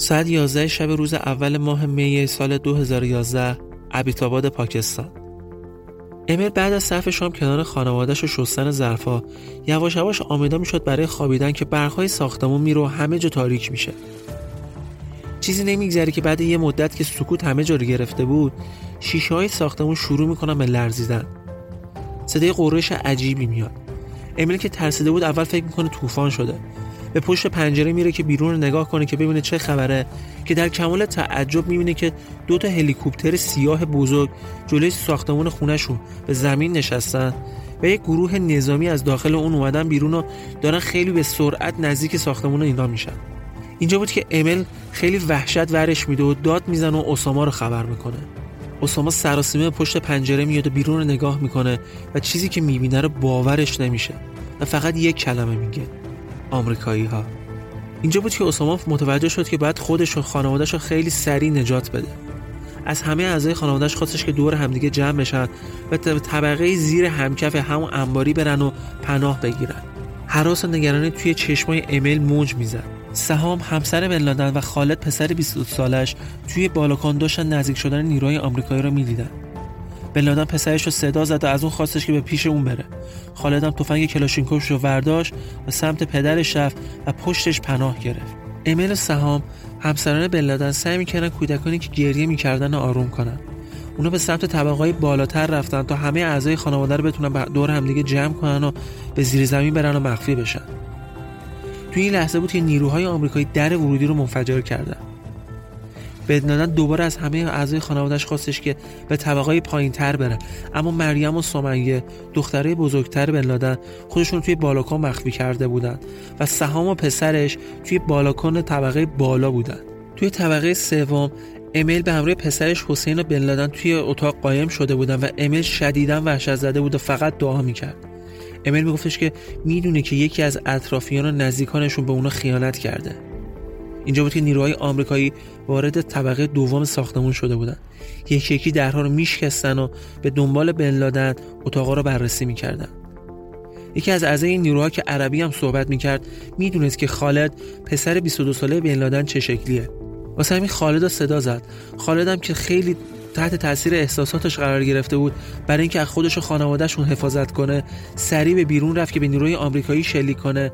ساعت 11 شب روز اول ماه می سال 2011 ابیتاباد پاکستان. امیر بعد از صرف شام کنار خانوادهش و شستن ظرفا یواش یواش آماده می‌شد برای خوابیدن که برقهای ساختمون میره و همه جا تاریک میشه. چیزی نمیگذره که بعد یه مدت که سکوت همه جا رو گرفته بود شیشه های ساختمون شروع می‌کنن به لرزیدن. صدای قرش عجیبی میاد. امیل که ترسیده بود اول فکر می‌کنه طوفان شده. به پشت پنجره میره که بیرون رو نگاه کنه که ببینه چه خبره. که در کمال تعجب می‌بینه که دو تا هلیکوپتر سیاه بزرگ جلوی ساختمون خونهشون به زمین نشستن و یک گروه نظامی از داخل اون اومدن بیرون و دارن خیلی به سرعت نزدیک ساختمون اینا میشن. اینجا بود که امل خیلی وحشت ورش میده و داد می‌زنه و اساما رو خبر می‌کنه. اساما سراسیمه پشت پنجره میاد و بیرون رو نگاه می‌کنه و چیزی که می‌بینه رو باورش نمیشه و فقط یک کلمه میگه. آمریکایی ها اینجا بود که اساماف متوجه شد که بعد خودش و خانوادهش خیلی سریع نجات بده. از همه اعضای خانوادهش خواستش که دور همدیگه جمع بشن و طبقه زیر همکف همون انباری برن و پناه بگیرن. حراس و نگرانی توی چشمای امیل موج می‌زد. سهام همسر بن و خالد پسر 22 سالش توی بالاکان داشتن نزدیک شدن نیروهای آمریکایی رو می‌دیدن. بن پسرش رو صدا زد و از اون خواستش که به پیش اون بره. خالدم تفنگ کلاشینکوف رو و سمت پدرش رفت و پشتش پناه گرفت. امیل و سهام همسران بن سعی می‌کردن کودکانی که گریه می‌کردن آروم کنن. اونا به سمت طبقه بالاتر رفتن تا همه اعضای خانواده رو بتونن دور همدیگه جمع کنن و به زیر زمین برن و مخفی بشن. توی این لحظه بود که نیروهای آمریکایی در ورودی رو منفجر کردن. بدنادن دوباره از همه اعضای خانوادهش خواستش که به طبقه پایین تر بره. اما مریم و سمیه دختره بزرگتر بن خودشون توی بالاکن مخفی کرده بودن و سهام و پسرش توی بالاکن طبقه بالا بودن. توی طبقه سوم امیل به همراه پسرش حسین و بن توی اتاق قایم شده بودن و امیل شدیدا وحشت زده بود و فقط دعا می‌کرد. امیل میگفتش که می‌دونه که یکی از اطرافیان و نزدیکانشون به اونا خیانت کرده. اینجا بود که نیروهای آمریکایی وارد طبقه دوم ساختمون شده بودن. یکی یکی درها رو میشکستن و به دنبال بن لادن اتاقا رو بررسی می‌کردن. یکی از اعضای این نیروها که عربی هم صحبت می‌کرد می‌دونست که خالد پسر 22 ساله بن لادن چه شکلیه. واسه همین خالد صدا زد. خالد هم که خیلی تحت تاثیر احساساتش قرار گرفته بود برای اینکه از خودش و خانوادهشون حفاظت کنه سریع به بیرون رفت که به نیروی آمریکایی شلیک کنه.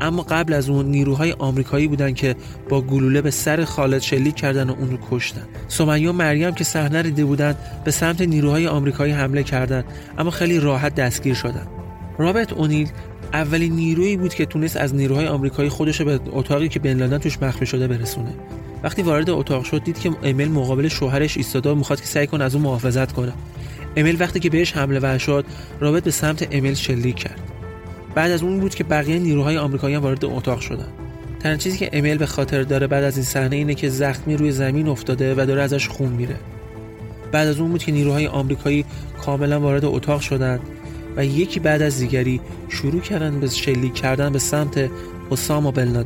اما قبل از اون نیروهای آمریکایی بودن که با گلوله به سر خالد شلیک کردن و اون رو کشتن. سمیه و مریم که صحنه دیده بودن به سمت نیروهای آمریکایی حمله کردند اما خیلی راحت دستگیر شدن. رابرت اونیل اولین نیرویی بود که تونست از نیروهای آمریکایی خودش به اتاقی که بن لادن توش مخفی شده برسونه. وقتی وارد اتاق شد دید که امیل مقابل شوهرش ایستاده و می‌خواد که سعی کنه از اون محافظت کنه. امیل وقتی که بهش حمله ور شد رابرت به سمت امیل شلیک کرد. بعد از اون بود که بقیه نیروهای آمریکایی وارد اتاق شدن. تنها چیزی که امیل به خاطر داره بعد از این صحنه اینه که زخمی روی زمین افتاده و داره ازش خون میره. بعد از اون بود که نیروهای آمریکایی کاملا وارد اتاق شدند و یکی بعد از دیگری شروع کردن به شلیک کردن به سمت اسامه بن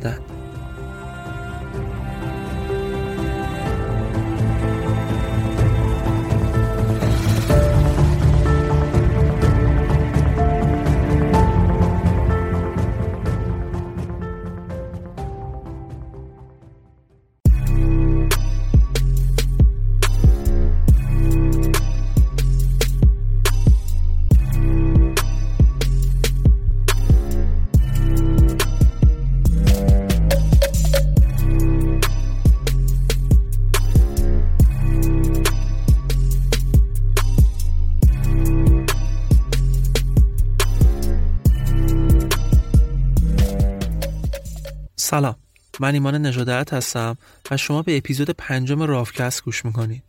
من ایمان نژادت هستم و شما به اپیزود پنجم رافکست گوش می‌کنید.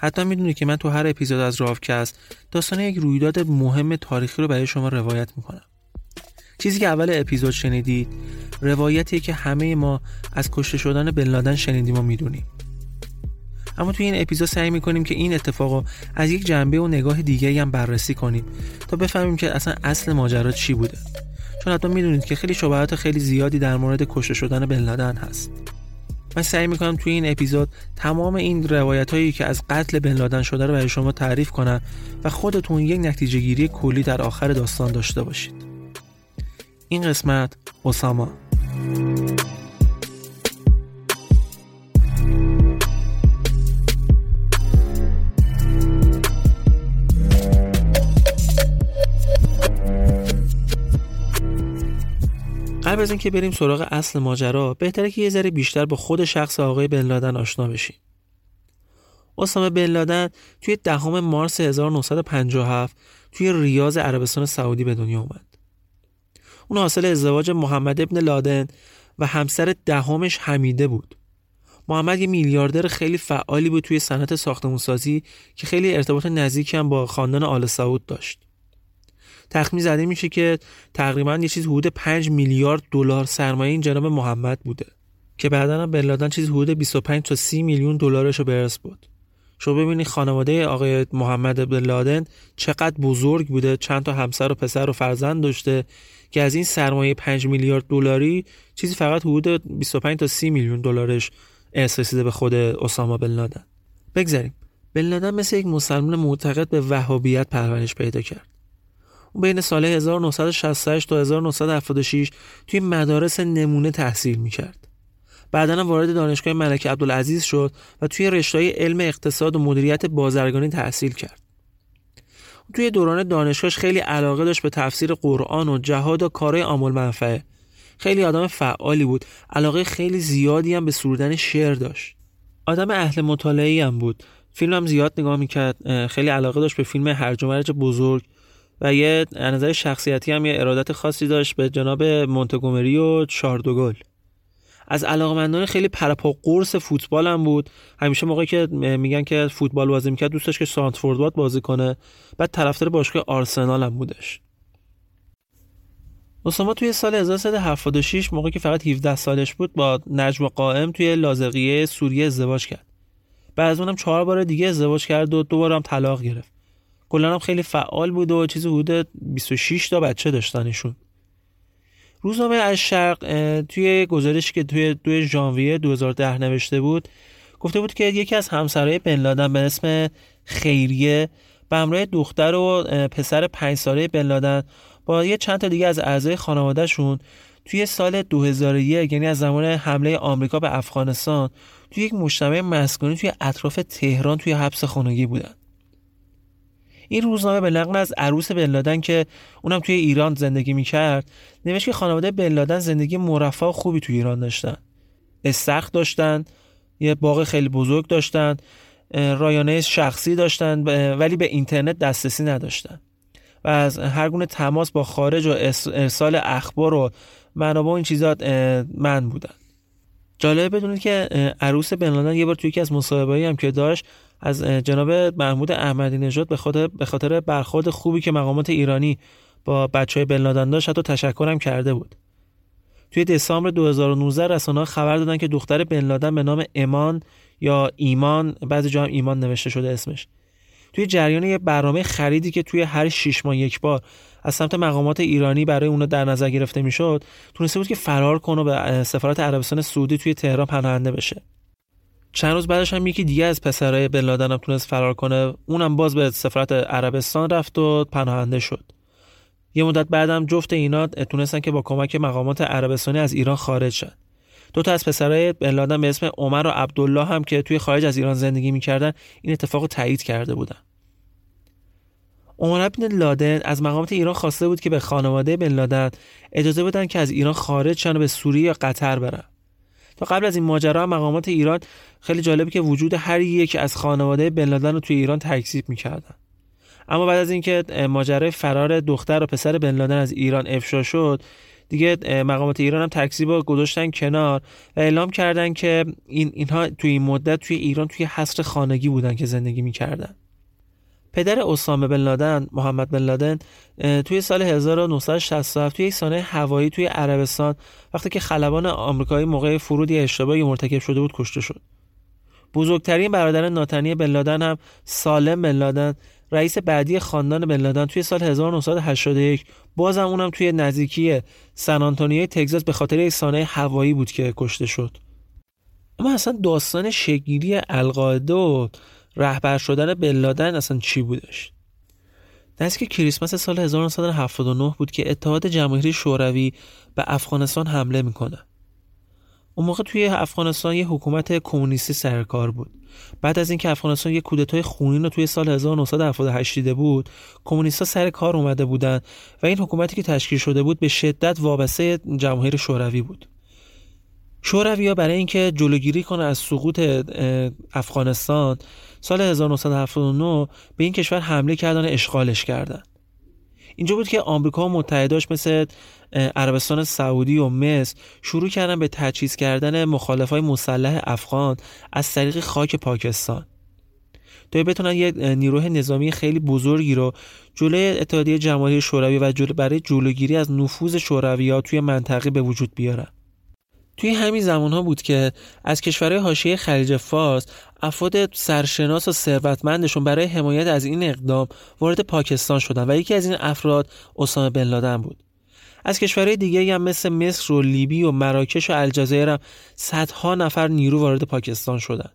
حتی می‌دونید که من تو هر اپیزود از رافکست داستان یک رویداد مهم تاریخی رو برای شما روایت می‌کنم. چیزی که اول اپیزود شنیدید روایتی که همه ما از کشته شدن بن شنیدیم و می‌دونیم. اما توی این اپیزود سعی می‌کنیم که این اتفاق رو از یک جنبه و نگاه دیگه هم بررسی کنیم تا بفهمیم که اصلا اصل ماجرا چی بوده. چون حتی می‌دونید که خیلی شبهات خیلی زیادی در مورد کشته شدن بن لادن هست. من سعی می‌کنم توی این اپیزود تمام این روایت هایی که از قتل بن لادن شده رو برای شما تعریف کنم و خودتون یک نتیجه گیری کلی در آخر داستان داشته باشید. این قسمت اساما قبل از اینکه بریم سراغ اصل ماجرا بهتره که یه ذره بیشتر با خود شخص آقای بن لادن آشنا بشیم اسامه بن لادن توی دهم مارس 1957 توی ریاض عربستان سعودی به دنیا اومد. اون حاصل ازدواج محمد ابن لادن و همسر دهمش حمیده بود. محمد یه میلیاردر خیلی فعالی بود توی صنعت ساختمانسازی که خیلی ارتباط نزدیکی هم با خاندان آل سعود داشت. تخمین زده میشه که تقریبا یه چیز حدود 5 میلیارد دلار سرمایه این جناب محمد بوده که بعدا هم بن چیز حدود 25 تا 30 میلیون دلارش رو برس بود شما ببینید خانواده آقای محمد بن لادن چقدر بزرگ بوده چند تا همسر و پسر و فرزند داشته که از این سرمایه 5 میلیارد دلاری چیزی فقط حدود 25 تا 30 میلیون دلارش ارث رسیده به خود اسامه بن لادن. بگذاریم. بن مثل یک مسلمان معتقد به وهابیت پرورش پیدا کرد. بین سال 1968 تا 1976 توی مدارس نمونه تحصیل می‌کرد. بعدا وارد دانشگاه ملک عبدالعزیز شد و توی رشته علم اقتصاد و مدیریت بازرگانی تحصیل کرد. توی دوران دانشگاهش خیلی علاقه داشت به تفسیر قرآن و جهاد و کارهای عامل منفعه. خیلی آدم فعالی بود. علاقه خیلی زیادی هم به سرودن شعر داشت. آدم اهل مطالعه هم بود. فیلم هم زیاد نگاه می‌کرد. خیلی علاقه داشت به فیلم هرج بزرگ و یه نظر شخصیتی هم یه ارادت خاصی داشت به جناب مونتگومری و چاردوگل. از علاقمندان خیلی پرپا قرص فوتبال هم بود. همیشه موقعی که میگن که فوتبال بازی می‌کرد دوست داشت که سانتفورد باد بازی کنه. بعد طرفدار باشگاه آرسنال هم بودش. اسامه توی سال 1376 موقعی که فقط 17 سالش بود با نجم قائم توی لازقیه سوریه ازدواج کرد. بعد از اونم چهار بار دیگه ازدواج کرد و دوباره هم طلاق گرفت. کلا هم خیلی فعال بود و چیزی حدود 26 تا بچه داشتنشون. روزنامه از شرق توی گزارشی که توی دو ژانویه 2010 نوشته بود گفته بود که یکی از همسرای بن لادن به اسم خیریه به همراه دختر و پسر پنج ساله بن لادن با یه چند تا دیگه از اعضای خانوادهشون توی سال 2001 یعنی از زمان حمله آمریکا به افغانستان توی یک مجتمع مسکونی توی اطراف تهران توی حبس خانگی بودن. این روزنامه به نقل از عروس بن که اونم توی ایران زندگی می‌کرد نوشت که خانواده بن زندگی مرفه خوبی توی ایران داشتن. استخر داشتن یه باغ خیلی بزرگ داشتن رایانه شخصی داشتن ولی به اینترنت دسترسی نداشتن. و از هر گونه تماس با خارج و ارسال اخبار و منابع این چیزات من بودن. جالبه بدونید که عروس بن یه بار توی یکی از مصاحبه‌ای هم که داشت از جناب محمود احمدی نژاد به خاطر به خاطر برخورد خوبی که مقامات ایرانی با بچه های بن داشت حتی تشکرم کرده بود. توی دسامبر 2019 رسانه‌ها خبر دادن که دختر بن به نام امان یا ایمان بعضی جا هم ایمان نوشته شده اسمش. توی جریان یه برنامه خریدی که توی هر شش ماه یک بار از سمت مقامات ایرانی برای اونو در نظر گرفته می‌شد تونسته بود که فرار کنه به سفارت عربستان سعودی توی تهران پناهنده بشه. چند روز بعدش هم یکی دیگه از پسرای بن لادن هم تونست فرار کنه. اونم باز به سفارت عربستان رفت و پناهنده شد. یه مدت بعدم جفت اینا تونستن که با کمک مقامات عربستانی از ایران خارج شد دو تا از پسرای بن لادن به اسم عمر و عبدالله هم که توی خارج از ایران زندگی می‌کردن این اتفاق رو تایید کرده بودن. عمر بن لادن از مقامات ایران خواسته بود که به خانواده بن لادن اجازه بدن که از ایران خارج شن و به سوریه یا قطر برن. تا قبل از این ماجرا مقامات ایران خیلی جالبه که وجود هر یک از خانواده بن لادن رو توی ایران تکذیب می‌کردن. اما بعد از اینکه ماجرای فرار دختر و پسر بن لادن از ایران افشا شد دیگه مقامات ایران هم تکذیب رو گذاشتن کنار و اعلام کردن که این اینها توی این مدت توی ایران توی حصر خانگی بودن که زندگی می‌کردن. پدر اسامه بن لادن محمد بن لادن توی سال 1967 توی یک سانه هوایی توی عربستان وقتی که خلبان آمریکایی موقع فرود اشتباهی مرتکب شده بود کشته شد. بزرگترین برادر ناتنی بن لادن هم سالم بن لادن رئیس بعدی خاندان بن لادن توی سال 1981 بازم اونم توی نزدیکی سن آنتونیوی تگزاس به خاطر یک سانه هوایی بود که کشته شد. اما اصلا داستان شگیری القاعده و رهبر شدن بلادن اصلا چی بودش؟ نزدیک کریسمس سال 1979 بود که اتحاد جماهیری شوروی به افغانستان حمله می‌کنه. اون موقع توی افغانستان یه حکومت کمونیستی سرکار بود. بعد از اینکه افغانستان یه کودتای خونین رو توی سال 1978 دیده بود کمونیستا سر کار اومده بودن و این حکومتی که تشکیل شده بود به شدت وابسته جماهیر شوروی بود. شوروی ها برای اینکه جلوگیری کنه از سقوط افغانستان سال 1979 به این کشور حمله کردن و اشغالش کردن. اینجا بود که آمریکا و متحداش مثل عربستان سعودی و مصر شروع کردن به تجهیز کردن های مسلح افغان از طریق خاک پاکستان. تا بتونن یک نیروه نظامی خیلی بزرگی رو جلوی اتحادیه جماهیر شوروی و جلو برای جلوگیری از نفوذ شوروی توی منطقه به وجود بیارن. توی همین زمان ها بود که از کشورهای حاشیه خلیج فارس افراد سرشناس و ثروتمندشون برای حمایت از این اقدام وارد پاکستان شدن و یکی از این افراد اسامه بن لادن بود. از کشورهای دیگه هم مثل مصر و لیبی و مراکش و الجزایر هم صدها نفر نیرو وارد پاکستان شدن.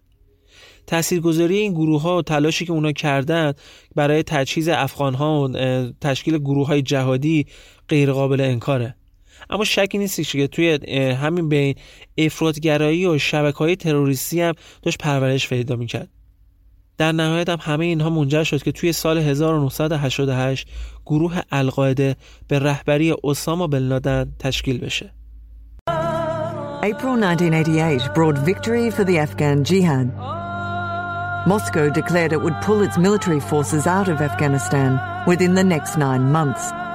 تاثیرگذاری این گروه ها و تلاشی که اونا کردن برای تجهیز افغان ها و تشکیل گروه های جهادی غیر قابل انکاره. اما شکی نیست که توی همین بین افرادگرایی و شبکه های تروریستی هم داشت پرورش پیدا می‌کرد در نهایت هم همه اینها منجر شد که توی سال 1988 گروه القاعده به رهبری اسامه بن لادن تشکیل بشه. April 1988 brought victory for the Afghan jihad. Moscow declared it would pull its military forces out of Afghanistan within the next nine months.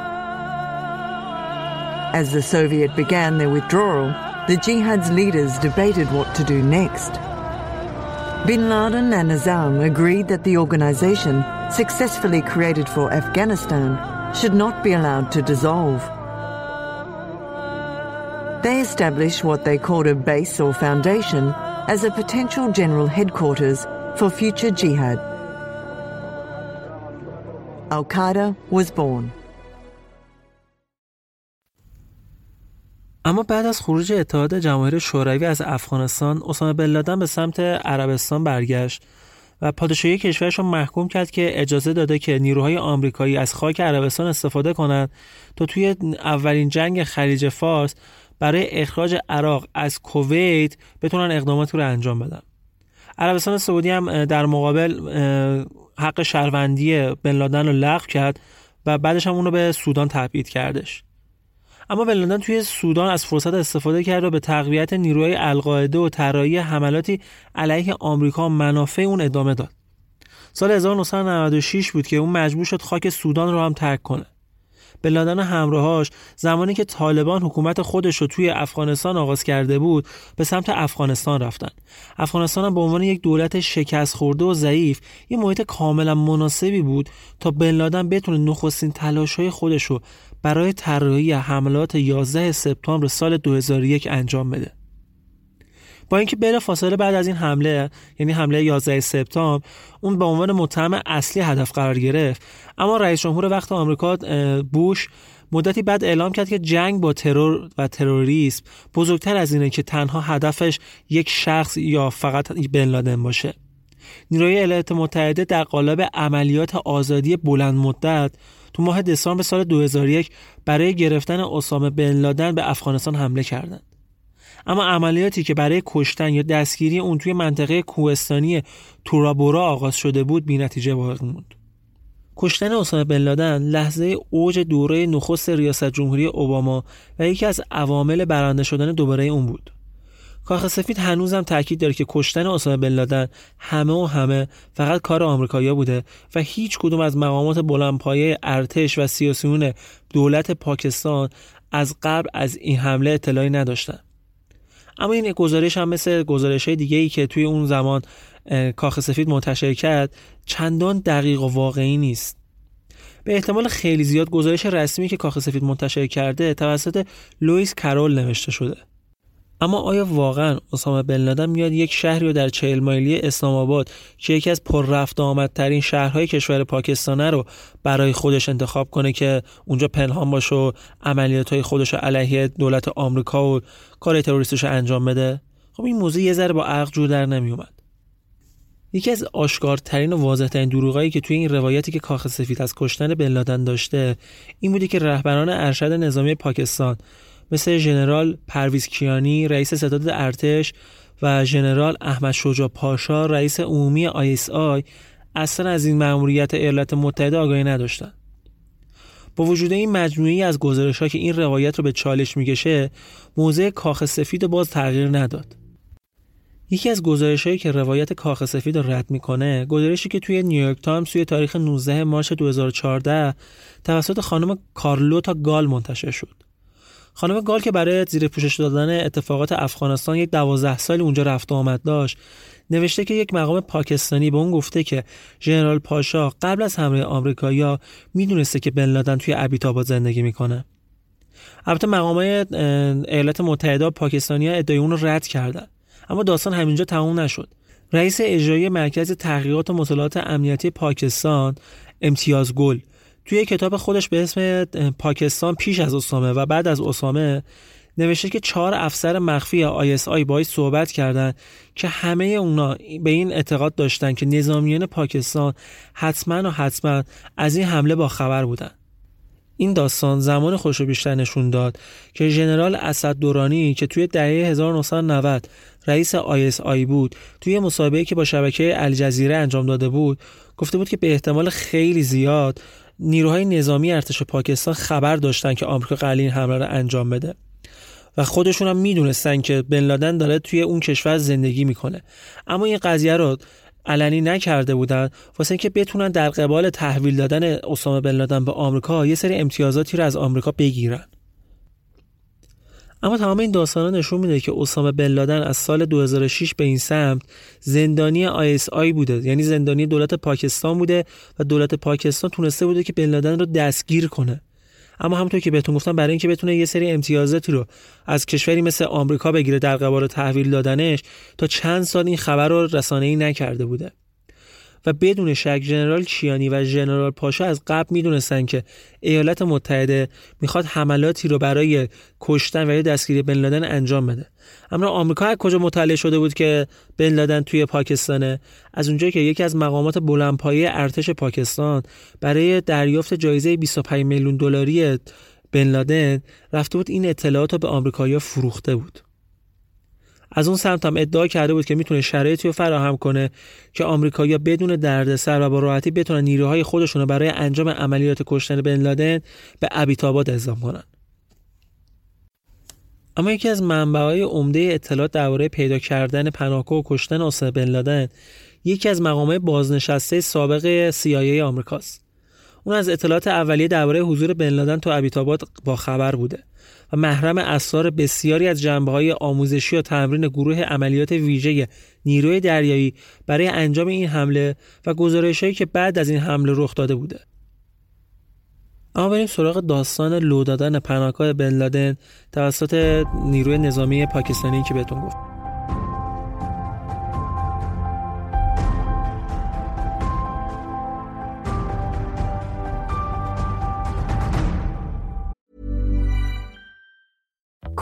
As the Soviet began their withdrawal, the jihad's leaders debated what to do next. Bin Laden and Azam agreed that the organization, successfully created for Afghanistan, should not be allowed to dissolve. They established what they called a base or foundation as a potential general headquarters for future jihad. Al Qaeda was born. اما بعد از خروج اتحاد جماهیر شوروی از افغانستان اسامه بن لادن به سمت عربستان برگشت و پادشاهی کشورش محکوم کرد که اجازه داده که نیروهای آمریکایی از خاک عربستان استفاده کنند تا توی اولین جنگ خلیج فارس برای اخراج عراق از کویت بتونن اقداماتی رو انجام بدن. عربستان سعودی هم در مقابل حق شهروندی بن لادن رو لغو کرد و بعدش هم اون به سودان تبعید کردش. اما بن توی سودان از فرصت استفاده کرد و به تقویت نیروهای القاعده و طراحی حملاتی علیه آمریکا منافع اون ادامه داد. سال 1996 بود که اون مجبور شد خاک سودان رو هم ترک کنه. به لادن همراهاش زمانی که طالبان حکومت خودش رو توی افغانستان آغاز کرده بود به سمت افغانستان رفتن افغانستان هم به عنوان یک دولت شکست خورده و ضعیف یه محیط کاملا مناسبی بود تا بن لادن بتونه نخستین تلاش‌های خودش رو برای طراحی حملات 11 سپتامبر سال 2001 انجام بده. با اینکه بلا فاصله بعد از این حمله یعنی حمله 11 سپتامبر اون به عنوان متهم اصلی هدف قرار گرفت اما رئیس جمهور وقت آمریکا بوش مدتی بعد اعلام کرد که جنگ با ترور و تروریسم بزرگتر از اینه که تنها هدفش یک شخص یا فقط بن لادن باشه. نیروی ایالات متحده در قالب عملیات آزادی بلند مدت تو ماه دسامبر سال 2001 برای گرفتن اسامه بن لادن به افغانستان حمله کردند. اما عملیاتی که برای کشتن یا دستگیری اون توی منطقه کوهستانی تورابورا آغاز شده بود نتیجه باقی موند. کشتن اسامه بن لادن لحظه اوج دوره نخست ریاست جمهوری اوباما و یکی از عوامل برنده شدن دوباره اون بود. کاخ سفید هنوزم تاکید داره که کشتن اسامه بن لادن همه و همه فقط کار آمریکایی‌ها بوده و هیچ کدوم از مقامات بلندپایه ارتش و سیاسیون دولت پاکستان از قبل از این حمله اطلاعی نداشتن. اما این گزارش هم مثل گزارش های دیگه ای که توی اون زمان کاخ سفید منتشر کرد چندان دقیق و واقعی نیست. به احتمال خیلی زیاد گزارش رسمی که کاخ سفید منتشر کرده توسط لوئیس کرول نوشته شده. اما آیا واقعا اسامه بن لادن میاد یک شهری رو در چهل مایلی اسلام آباد که یکی از پر رفت آمدترین شهرهای کشور پاکستانه رو برای خودش انتخاب کنه که اونجا پنهان باشه و عملیات های خودش علیه دولت آمریکا و کار تروریستش رو انجام بده؟ خب این موضوع یه ذره با عقل جور در نمیومد. یکی از آشکارترین و واضحترین دروغایی که توی این روایتی که کاخ سفید از کشتن بن لادن داشته این بودی که رهبران ارشد نظامی پاکستان مثل ژنرال پرویز کیانی رئیس ستاد ارتش و ژنرال احمد شجاع پاشا رئیس عمومی آی اصلا از این مأموریت ایالات متحده آگاهی نداشتند. با وجود این مجموعی از گزارش ها که این روایت رو به چالش می‌کشه موضع کاخ سفید باز تغییر نداد یکی از گزارش هایی که روایت کاخ سفید رو رد می‌کنه گزارشی که توی نیویورک تایمز توی تاریخ 19 مارچ 2014 توسط خانم کارلوتا گال منتشر شد خانم گال که برای زیر پوشش دادن اتفاقات افغانستان یک دوازده سال اونجا رفت و آمد داشت نوشته که یک مقام پاکستانی به اون گفته که ژنرال پاشا قبل از حمله آمریکایی‌ها می‌دونسته که بن لادن توی ابیتاباد زندگی می‌کنه. البته مقامات ایالات متحده و پاکستانی ها ادعای اون رو رد کردن اما داستان همینجا تموم نشد. رئیس اجرایی مرکز تحقیقات و مطالعات امنیتی پاکستان امتیاز گل توی کتاب خودش به اسم پاکستان پیش از اسامه و بعد از اسامه نوشته که چهار افسر مخفی آی باید صحبت کردند که همه اونا به این اعتقاد داشتن که نظامیان پاکستان حتما و حتما از این حمله با خبر بودن. این داستان زمان خوش بیشتر نشون داد که ژنرال اسد دورانی که توی دهه 1990 رئیس آی بود توی مسابقه که با شبکه الجزیره انجام داده بود گفته بود که به احتمال خیلی زیاد نیروهای نظامی ارتش پاکستان خبر داشتن که آمریکا قلیل حمله رو انجام بده. و خودشون هم می‌دونستن که بن لادن داره توی اون کشور زندگی می‌کنه. اما این قضیه رو علنی نکرده بودن. واسه اینکه بتونن در قبال تحویل دادن اسامه بن لادن به آمریکا یه سری امتیازاتی رو از آمریکا بگیرن. اما تمام این داستانا نشون میده که اسامه بن لادن از سال 2006 به این سمت زندانی آی بوده. یعنی زندانی دولت پاکستان بوده و دولت پاکستان تونسته بوده که بن لادن رو دستگیر کنه. اما همونطور که بهتون گفتم برای اینکه بتونه یه سری امتیازاتی رو از کشوری مثل آمریکا بگیره در قبال تحویل دادنش تا چند سال این خبر رو رسانه‌ای نکرده بوده. و بدون شک ژنرال چیانی و ژنرال پاشا از قبل می‌دونستن که ایالات متحده می‌خواد حملاتی رو برای کشتن و یا دستگیری بن لادن انجام بده. اما آمریکا از کجا مطلع شده بود که بن لادن توی پاکستانه؟ از اونجایی که یکی از مقامات بلندپایه ارتش پاکستان برای دریافت جایزه 25 میلیون دلاری بن لادن رفته بود این اطلاعات رو به آمریکایی‌ها فروخته بود. از اون سمت هم ادعا کرده بود که می‌تونه شرایطی رو فراهم کنه که آمریکایی‌ها بدون دردسر و با راحتی بتونن نیروهای خودشون رو برای انجام عملیات کشتن بن لادن به ابیتاباد اعزام کنن اما یکی از منبعهای عمده اطلاعات درباره پیدا کردن پناهگاه و کشتن اسامه بن لادن یکی از مقامات بازنشسته سابق CIA آمریکاست. اون از اطلاعات اولیه درباره حضور بن لادن تو ابیتاباد با خبر بوده و محرم اسرار بسیاری از جنبه های آموزشی و تمرین گروه عملیات ویژه نیروی دریایی برای انجام این حمله و گزارشهایی که بعد از این حمله رخ داده بوده. اما بریم سراغ داستان لو دادن پناهگاه بن لادن توسط نیروی نظامی پاکستانی که بهتون گفت.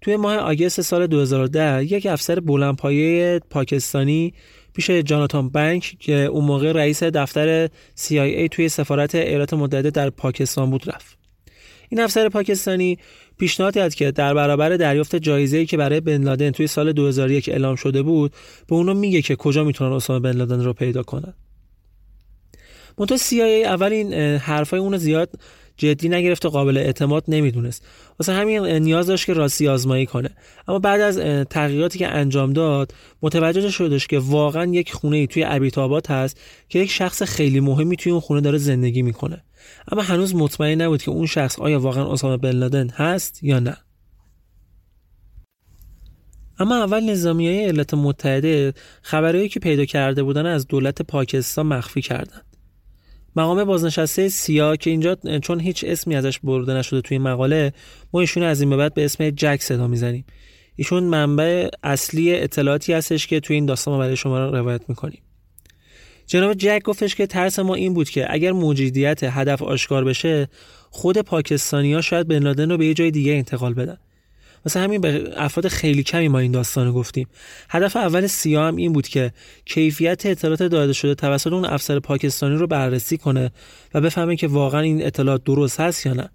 توی ماه آگست سال 2010 یک افسر بلندپایه پاکستانی پیش جاناتان بنک که اون موقع رئیس دفتر CIA توی سفارت ایالات متحده در پاکستان بود رفت. این افسر پاکستانی پیشنهاد کرد که در برابر دریافت جایزه‌ای که برای بن لادن توی سال 2001 اعلام شده بود به اونو میگه که کجا می‌تونن اسامه بن لادن رو پیدا کنن. منتها CIA اول این حرفای اونو زیاد جدی نگرفت و قابل اعتماد نمی‌دونست. واسه همین نیاز داشت که راستی آزمایی کنه. اما بعد از تغییراتی که انجام داد متوجه شدش که واقعا یک خونه ای توی ابیت آباد هست که یک شخص خیلی مهمی توی اون خونه داره زندگی می‌کنه. اما هنوز مطمئن نبود که اون شخص آیا واقعا اسامه بن لادن هست یا نه. اما اول نظامی های ایالات متحده خبرهایی که پیدا کرده بودن از دولت پاکستان مخفی کردند مقام بازنشسته سیا که اینجا چون هیچ اسمی ازش برده نشده توی مقاله ما ایشون از این به بعد به اسم جک صدا می‌زنیم. ایشون منبع اصلی اطلاعاتی هستش که توی این داستان ما برای شما رو روایت می‌کنیم. جناب جک گفتش که ترس ما این بود که اگر موجودیت هدف آشکار بشه خود پاکستانی ها شاید بن لادن رو به یه جای دیگه انتقال بدن. مثلا همین به افراد خیلی کمی ما این داستان رو گفتیم. هدف اول سیا هم این بود که کیفیت اطلاعات داده شده توسط اون افسر پاکستانی رو بررسی کنه و بفهمه که واقعا این اطلاعات درست هست یا نه.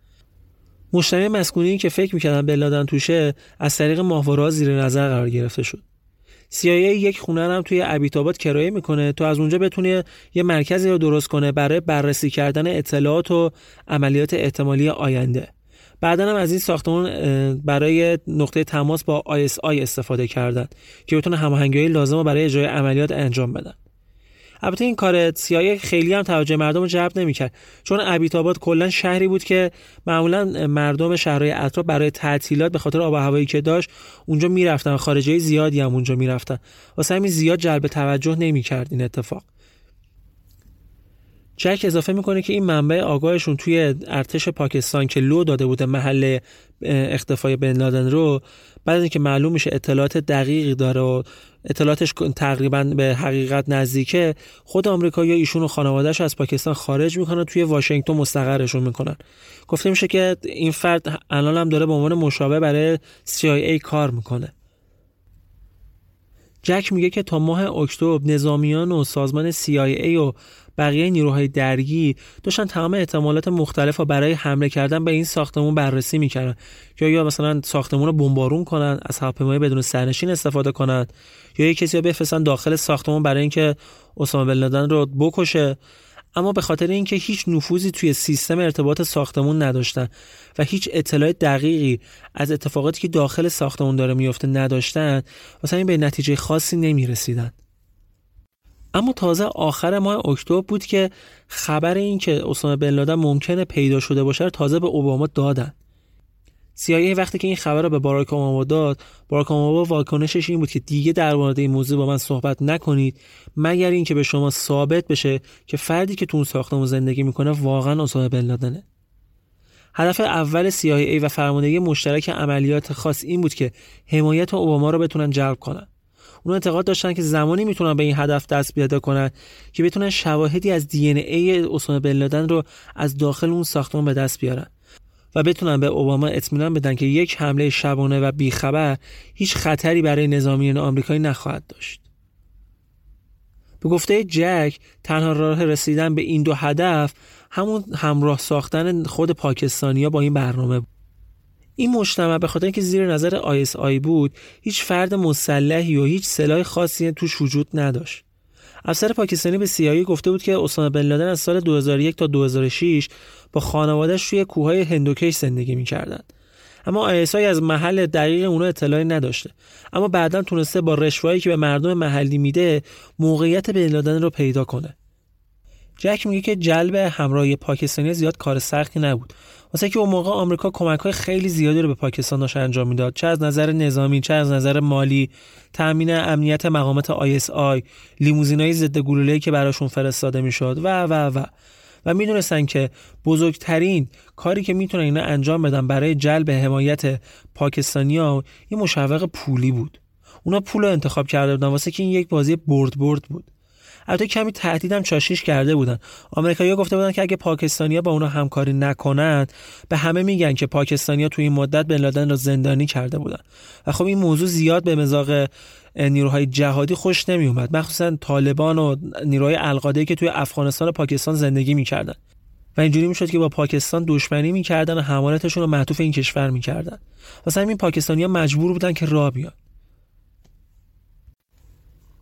مجتمع مسکونی که فکر می‌کردن بلادن توشه از طریق ماهواره زیر نظر قرار گرفته شد. CIA یک خونه هم توی ابیتاباد کرایه می‌کنه تا از اونجا بتونه یه مرکزی رو درست کنه برای بررسی کردن اطلاعات و عملیات احتمالی آینده. بعدا هم از این ساختمان برای نقطه تماس با ISI استفاده کردن که بتونه هماهنگی لازم رو برای اجرای عملیات انجام بدن. البته این کار سیایی خیلی هم توجه مردم رو جلب نمی‌کرد چون ابیتاباد کلا شهری بود که معمولا مردم شهرهای اطراف برای تعطیلات به خاطر آب و هوایی که داشت اونجا می‌رفتن. خارجی زیادی هم اونجا می‌رفتن. واسه همین زیاد جلب توجه نمی‌کرد این اتفاق. جک اضافه می‌کنه که این منبع آگاهشون توی ارتش پاکستان که لو داده بوده محل اختفای بن لادن رو بعد اینکه معلوم میشه اطلاعات دقیقی داره و اطلاعاتش تقریبا به حقیقت نزدیکه خود آمریکا یا ایشون و خانوادهش از پاکستان خارج می‌کنن توی واشنگتن مستقرشون می‌کنن. گفته میشه که این فرد الان هم داره به عنوان مشابه برای CIA کار می‌کنه. جک میگه که تا ماه اکتبر نظامیان و سازمان CIA و بقیه نیروهای درگی داشتن تمام احتمالات مختلف و برای حمله کردن به این ساختمون بررسی می‌کردن. که یا مثلا ساختمون رو بمبارون کنن از هواپیمای بدون سرنشین استفاده کنند یا یک کسی رو بفرستن داخل ساختمون برای اینکه اسامه بن لادن رو بکشه. اما به خاطر اینکه هیچ نفوذی توی سیستم ارتباط ساختمون نداشتن و هیچ اطلاع دقیقی از اتفاقاتی که داخل ساختمون داره میفته نداشتن واسه این به نتیجه خاصی نمی‌رسیدن. اما تازه آخر ماه اکتبر بود که خبر این که اسامه بن لادن ممکنه پیدا شده باشه تازه به اوباما دادن. CIA وقتی که این خبر رو به باراک اوباما داد باراک اوباما واکنشش این بود که دیگه در مورد این موضوع با من صحبت نکنید مگر اینکه به شما ثابت بشه که فردی که تو اون ساختمون زندگی می‌کنه واقعا اسامه بن لادنه. هدف اول CIA و فرماندهی مشترک عملیات خاص این بود که حمایت اوباما رو بتونن جلب کنن. اون اعتقاد داشتن که زمانی می‌تونن به این هدف دست پیدا کنن که بتونن شواهدی از دی ان ای اسامه بن لادن رو از داخل اون ساختمان به دست بیارن و بتونن به اوباما اطمینان بدن که یک حمله شبانه و بیخبر هیچ خطری برای نظامیان آمریکایی نخواهد داشت. به گفته جک تنها راه رسیدن به این دو هدف همون همراه ساختن خود پاکستانیا با این برنامه بود. این مجتمع به خاطر اینکه زیر نظر آی بود هیچ فرد مسلحی و هیچ سلاح خاصی توش وجود نداشت. افسر پاکستانی به سیایی گفته بود که اسامه بن لادن از سال 2001 تا 2006 با خانوادهش توی کوههای هندوکش زندگی می‌کردند. اما آیسای از محل دقیق اونا اطلاعی نداشته. اما بعدا تونسته با رشوهایی که به مردم محلی میده موقعیت بن لادن رو پیدا کنه. جک میگه که جلب همراهی پاکستانی زیاد کار سختی نبود. واسه که اون موقع آمریکا کمک های خیلی زیادی رو به پاکستان داشت انجام می‌داد. چه از نظر نظامی چه از نظر مالی. تامین امنیت مقامات آی لیموزینای ضد گلوله‌ای که براشون فرستاده می‌شد و و و. و می‌دونستن که بزرگترین کاری که می‌تونن اینا انجام بدن برای جلب حمایت پاکستانیا یه مشوق پولی بود. اونا پول رو انتخاب کرده بودن. واسه که این یک بازی برد برد بود. البته کمی تهدیدم چاشیش کرده بودن. آمریکایی‌ها گفته بودن که اگه پاکستانیا با اونا همکاری نکنند به همه میگن که پاکستانیا توی این مدت بن لادن رو زندانی کرده بودن. و خب این موضوع زیاد به مزاق نیروهای جهادی خوش نمی اومد مخصوصا طالبان و نیروهای القاده که توی افغانستان و پاکستان زندگی می‌کردن. و اینجوری می‌شد که با پاکستان دشمنی می‌کردن و حمایتشون رو معطوف این کشور می‌کردن. واسه همین پاکستانیا مجبور بودن که راه بیان.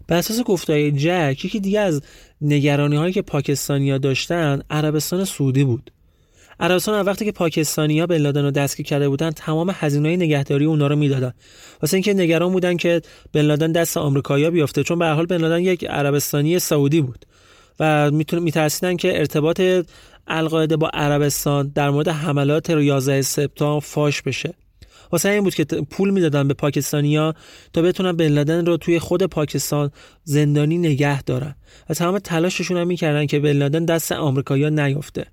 بر اساس گفتهای جک یکی دیگه از نگرانی هایی که پاکستانیا داشتن عربستان سعودی بود. عربستان از وقتی که پاکستانیا به لادن رو دستگیر کرده بودن تمام هزینه نگهداری اونا رو می‌دادن. واسه اینکه نگران بودن که بن لادن دست آمریکایی‌ها بیفته چون به هر حال بن لادن یک عربستانی سعودی بود. و میترسیدن که ارتباط القاعده با عربستان در مورد حملات 11 سپتامبر فاش بشه. واسه این بود که پول می‌دادن به پاکستانیا تا بتونن بن لادن رو توی خود پاکستان زندانی نگه دارن. و تمام تلاششون هم می‌کردن که بن لادن دست آمریکایی‌ها نیفته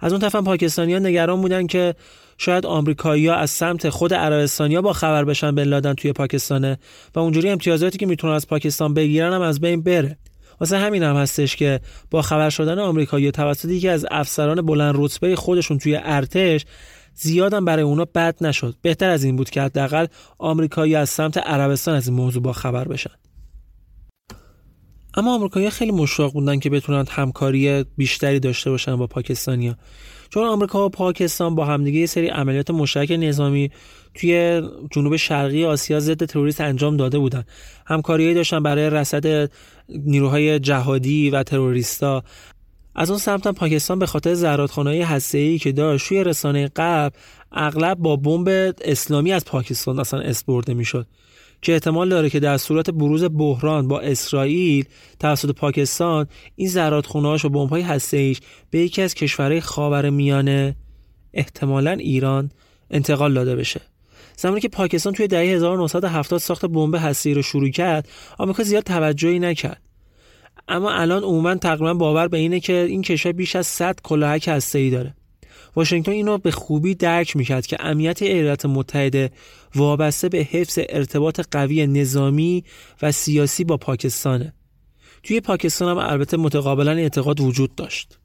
از اون طرف پاکستانیا نگران بودن که شاید آمریکایی‌ها از سمت خود عربستانیا با خبر بشن بن لادن توی پاکستانه و اونجوری امتیازاتی که می‌تونن از پاکستان بگیرن هم از بین بره. واسه همین هم هستش که با خبر شدن آمریکایی توسط یکی از افسران بلند رتبه خودشون توی ارتش زیادم برای اونا بد نشد. بهتر از این بود که حداقل آمریکایی از سمت عربستان از این موضوع با خبر بشن. اما آمریکایی خیلی مشتاق بودن که بتونن همکاری بیشتری داشته باشن با پاکستانیا. چون آمریکا و پاکستان با همدیگه یه سری عملیات مشترک نظامی توی جنوب شرقی آسیا ضد تروریست انجام داده بودن. همکاریایی داشتن برای رصد نیروهای جهادی و تروریستا. از اون سمت پاکستان به خاطر زرادخانه‌های هسته‌ای که داشت روی رسانه قبل اغلب با بمب اسلامی از پاکستان اصلا اسپرده می‌شد که احتمال داره که در صورت بروز بحران با اسرائیل توسط پاکستان این زرادخونه‌هاش و بمب‌های هسته‌ایش به یکی از کشورهای خاور میانه احتمالا ایران انتقال داده بشه. زمانی که پاکستان توی دهه 1970 ساخت بمب هسته‌ای رو شروع کرد آمریکا زیاد توجهی نکرد. اما الان عموما تقریبا باور به اینه که این کشور بیش از 100 کلاهک هسته‌ای داره. واشنگتن اینو به خوبی درک می‌کرد که امنیت ایالات متحده وابسته به حفظ ارتباط قوی نظامی و سیاسی با پاکستانه. توی پاکستان هم البته متقابلا اعتقاد وجود داشت.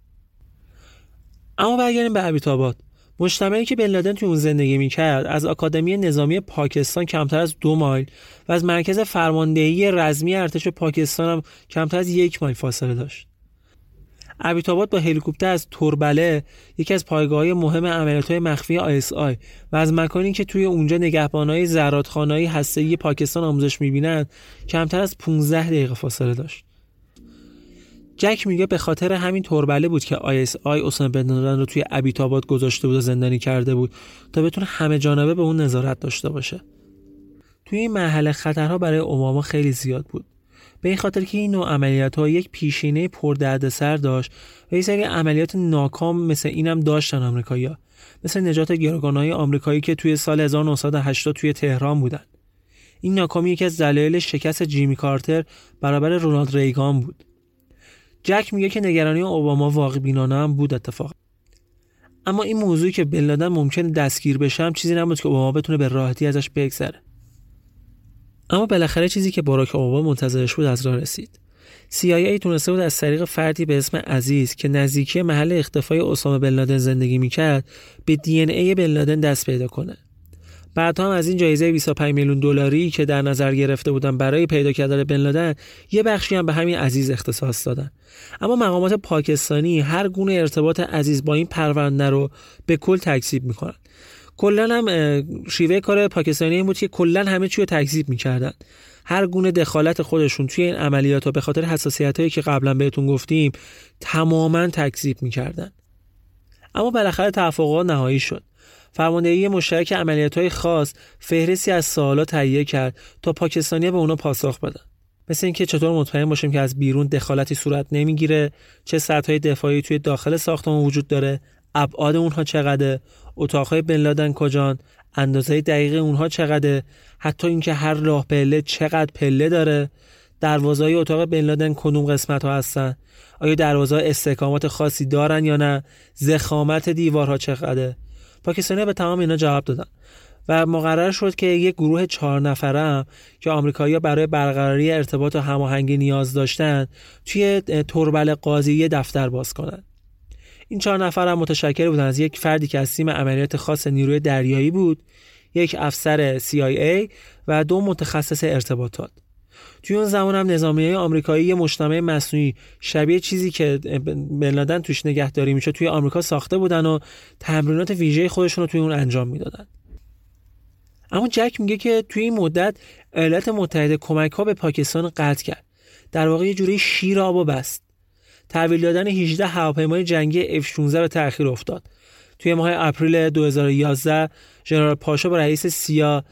اما برگردیم به ابیتاباد مجتمعی که بن لادن توی اون زندگی می‌کرد از آکادمی نظامی پاکستان کمتر از دو مایل و از مرکز فرماندهی رزمی ارتش پاکستان هم کمتر از یک مایل فاصله داشت. ابیتاباد با هلیکوپتر از توربله یکی از پایگاه مهم عملیات های مخفی آی و از مکانی که توی اونجا نگهبانای زرادخانه‌ای هسته‌ای پاکستان آموزش می‌بینند کمتر از 15 دقیقه فاصله داشت. جک میگه به خاطر همین توربله بود که ISI اسامه بن رو توی ابیتاباد گذاشته بود و زندانی کرده بود تا بتونه همه جانبه به اون نظارت داشته باشه. توی این مرحله خطرها برای اوباما خیلی زیاد بود. به این خاطر که این نوع عملیات ها یک پیشینه پردردسر داشت و یه سری عملیات ناکام مثل اینم داشتن آمریکایی‌ها. مثل نجات گروگانهای آمریکایی که توی سال 1980 توی تهران بودن. این ناکامی یکی از دلایل شکست جیمی کارتر برابر رونالد ریگان بود. جک میگه که نگرانی اوباما واقع بینانه هم بود اتفاق اما این موضوعی که بن لادن ممکنه دستگیر بشه هم چیزی نبود که اوباما بتونه به راحتی ازش بگذره. اما بالاخره چیزی که باراک اوباما منتظرش بود از راه رسید. CIA تونسته بود از طریق فردی به اسم عزیز که نزدیکی محل اختفای اسامه بن لادن زندگی می‌کرد به دی ای بن لادن دست پیدا کنه. بعد هم از این جایزه 25 میلیون دلاری که در نظر گرفته بودن برای پیدا کردن بن لادن یه بخشی هم به همین عزیز اختصاص دادن. اما مقامات پاکستانی هر گونه ارتباط عزیز با این پرونده رو به کل تکذیب می‌کنن. کلا هم شیوه کار پاکستانی این بود که کلا همه چی رو تکذیب می‌کردن. هر گونه دخالت خودشون توی این عملیات ها به خاطر حساسیت هایی که قبلا بهتون گفتیم تماما تکذیب می‌کردن. اما بالاخره توافقات نهایی شد. فرماندهی مشترک عملیات های خاص فهرستی از سوالا تهیه کرد تا پاکستانی به اونا پاسخ بدن. مثل اینکه چطور مطمئن باشیم که از بیرون دخالتی صورت نمی‌گیره چه سطح دفاعی توی داخل ساختمان وجود داره ابعاد اونها چقدره اتاقهای بن لادن کجان اندازه دقیق اونها چقدره حتی اینکه هر راه پله چقدر پله داره دروازه اتاق بن لادن کدوم قسمت ها هستن آیا دروازه استحکامات خاصی دارن یا نه زخامت دیوارها چقدره. پاکستانی به تمام اینا جواب دادن. و مقرر شد که یک گروه چهار نفره هم که آمریکایی‌ها برای برقراری ارتباط و هماهنگی نیاز داشتند توی تربل قاضی دفتر باز کنند این چهار نفر هم متشکر بودن از یک فردی که از تیم عملیات خاص نیروی دریایی بود یک افسر CIA و دو متخصص ارتباطات. توی اون زمان هم نظامی های آمریکایی یه مجتمع مصنوعی شبیه چیزی که بن توش نگهداری میشه توی آمریکا ساخته بودن و تمرینات ویژه خودشون رو توی اون انجام می‌دادن. اما جک میگه که توی این مدت ایالات متحده کمک ها به پاکستان قطع کرد. در واقع یه جوری شیر آب و بست. تحویل دادن 18 هواپیمای جنگی F-16 به تأخیر افتاد. توی ماه اپریل 2011 ژنرال پاشا با رئیس سیا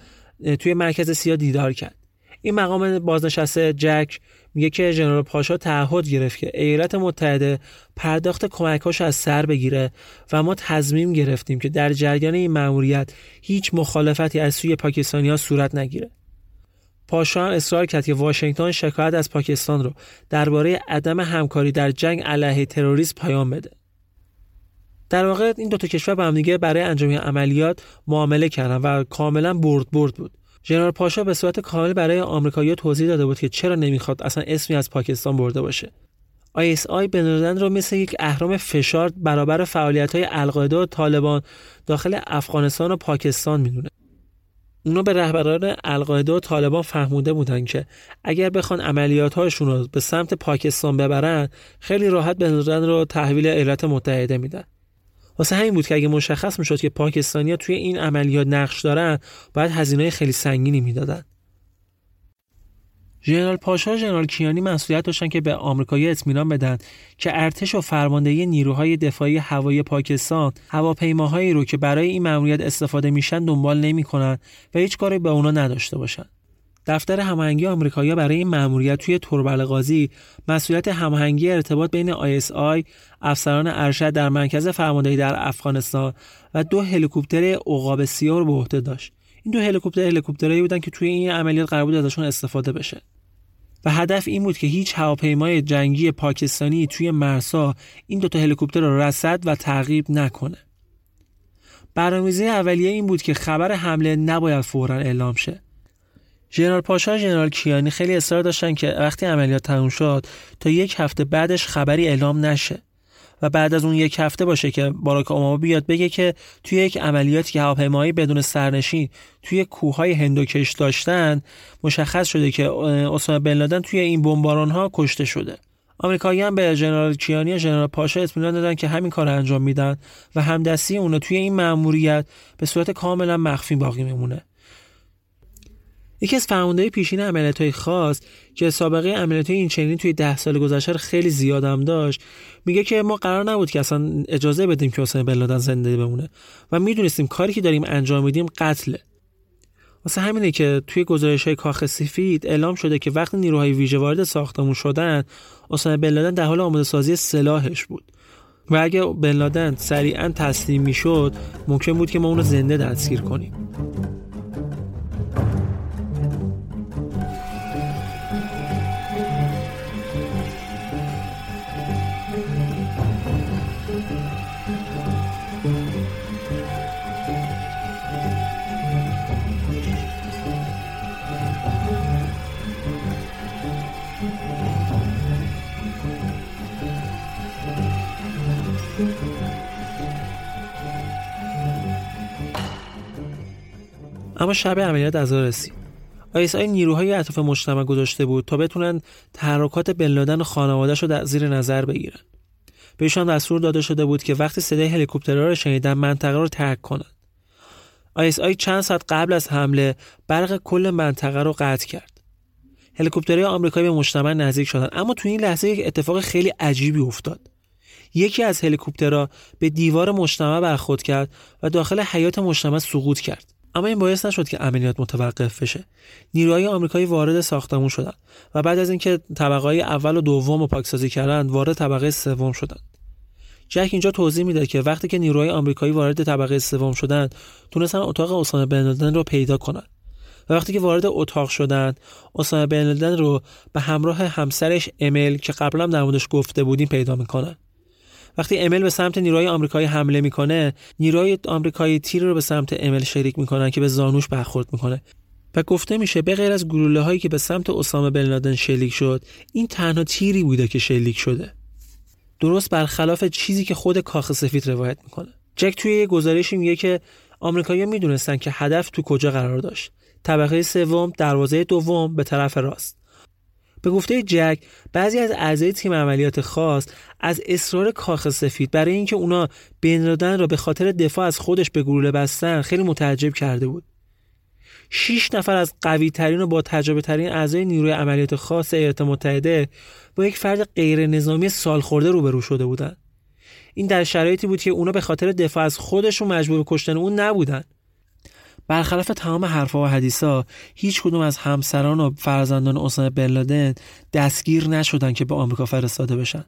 توی مرکز سیا دیدار کرد. این مقام بازنشسته جک میگه که ژنرال پاشا تعهد گرفت که ایالات متحده پرداخت کمکاش از سر بگیره و ما تصمیم گرفتیم که در جریان این مأموریت هیچ مخالفتی از سوی پاکستانی ها صورت نگیره. پاشا هم اصرار کرد که واشنگتن شکایت از پاکستان رو درباره عدم همکاری در جنگ علیه تروریسم پیام بده. در واقع این دو تا کشور با هم دیگه برای انجام عملیات معامله کردن و کاملا برد برد بود. ژنرال پاشا به صورت کامل برای آمریکایی‌ها توضیح داده بود که چرا نمی‌خواد اصلا اسمی از پاکستان برده باشه. ISI بنردن رو مثل یک اهرام فشار برابر فعالیت های القاعده و طالبان داخل افغانستان و پاکستان می‌دونه. اونا به رهبران القاعده و طالبان فهموده بودن که اگر بخوان عملیات هاشون رو به سمت پاکستان ببرن خیلی راحت بنردن رو تحویل ایالات متحده میدن. واسه همین بود که اگه مشخص می‌شد که پاکستانیا توی این عملیات نقش دارن باید هزینه خیلی سنگینی می‌دادن. ژنرال پاشا ژنرال کیانی مسئولیت داشتن که به آمریکایی اطمینان بدن که ارتش و فرماندهی نیروهای دفاعی هوایی پاکستان هواپیماهایی رو که برای این مأموریت استفاده میشن دنبال نمی‌کنن و هیچ کاری به اونا نداشته باشن. دفتر هماهنگی آمریکایی برای این مأموریت توی تربل قاضی مسئولیت هماهنگی ارتباط بین ISI، افسران ارشد در مرکز فرماندهی در افغانستان و دو هلیکوپتر عقاب سیاه رو به عهده داشت. این دو هلیکوپتر هلیکوپترایی بودن که توی این عملیات قرار بود ازشون استفاده بشه. و هدف این بود که هیچ هواپیمای جنگی پاکستانی توی مرسا این دوتا هلیکوپتر رو رصد و تعقیب نکنه. برنامه‌ریزی اولیه این بود که خبر حمله نباید فورا اعلام شه. ژنرال پاشا ژنرال کیانی خیلی اصرار داشتن که وقتی عملیات تموم شد تا یک هفته بعدش خبری اعلام نشه. و بعد از اون یک هفته باشه که باراک اوباما بیاد بگه که توی یک عملیاتی که هواپیماهایی بدون سرنشین توی کوههای هندوکش داشتن مشخص شده که اسامه بن لادن توی این بمباران ها کشته شده. آمریکایی هم به ژنرال کیانی و ژنرال پاشا اطمینان دادن که همین کار انجام میدن و همدستی اونا توی این مأموریت به صورت کاملا مخفی باقی میمونه. یکی از فرماندهی پیشین عملیات های خاص که سابقه عملیات این چنین توی ده سال گذشته خیلی زیادم داشت میگه که ما قرار نبود که اصلا اجازه بدیم که حسین بن زنده بمونه و می‌دونستیم کاری که داریم انجام میدیم قتله. واسه همینه که توی گزارش های کاخ سفید اعلام شده که وقتی نیروهای ویژه وارد ساختمون شدن اسامه بن در حال آماده سازی سلاحش بود. و اگه بن لادن سریعا تسلیم می‌شد ممکن بود که ما اونو زنده دستگیر کنیم. اما شب عملیات از رسید. ISI نیروهای اطراف مجتمع گذاشته بود تا بتونن تحرکات بن و خانوادهش رو در زیر نظر بگیرن. بهشان دستور داده شده بود که وقتی صدای هلیکوپترها رو شنیدن منطقه رو ترک کنند. ISI چند ساعت قبل از حمله برق کل منطقه رو قطع کرد. هلیکوپترهای آمریکایی به مجتمع نزدیک شدن اما تو این لحظه یک اتفاق خیلی عجیبی افتاد. یکی از هلیکوپترها به دیوار مجتمع برخورد کرد و داخل حیات مجتمع سقوط کرد. اما این باعث نشد که عملیات متوقف بشه. نیروهای آمریکایی وارد ساختمون شدند و بعد از اینکه طبقه اول و دوم رو پاکسازی کردند وارد طبقه سوم شدند جک اینجا توضیح میده که وقتی که نیروهای آمریکایی وارد طبقه سوم شدند تونستن اتاق اسامه بن رو پیدا کنند و وقتی که وارد اتاق شدند اسامه بن رو به همراه همسرش امل که قبلا در موردش گفته بودیم پیدا می‌کنن. وقتی امل به سمت نیروهای آمریکایی حمله می‌کنه نیروهای آمریکایی تیر رو به سمت امل شریک می‌کنن که به زانوش برخورد می‌کنه. و گفته میشه به غیر از گلوله هایی که به سمت اسامه بن لادن شلیک شد این تنها تیری بوده که شلیک شده. درست برخلاف چیزی که خود کاخ سفید روایت می‌کنه. جک توی یه گزارشی میگه که آمریکایی‌ها می‌دونستن که هدف تو کجا قرار داشت. طبقه سوم دروازه دوم به طرف راست. به گفته جک بعضی از اعضای تیم عملیات خاص از اصرار کاخ سفید برای اینکه اونا بن را به خاطر دفاع از خودش به گلوله بستن خیلی متعجب کرده بود شیش نفر از قوی ترین و با تجربه ترین اعضای نیروی عملیات خاص ایالات متحده با یک فرد غیر نظامی سال خورده روبرو شده بودند. این در شرایطی بود که اونا به خاطر دفاع از خودشون مجبور به کشتن اون نبودن. برخلاف تمام حرفها و حدیثا هیچ کدوم از همسران و فرزندان اسامه بن لادن دستگیر نشدن که به آمریکا فرستاده بشن.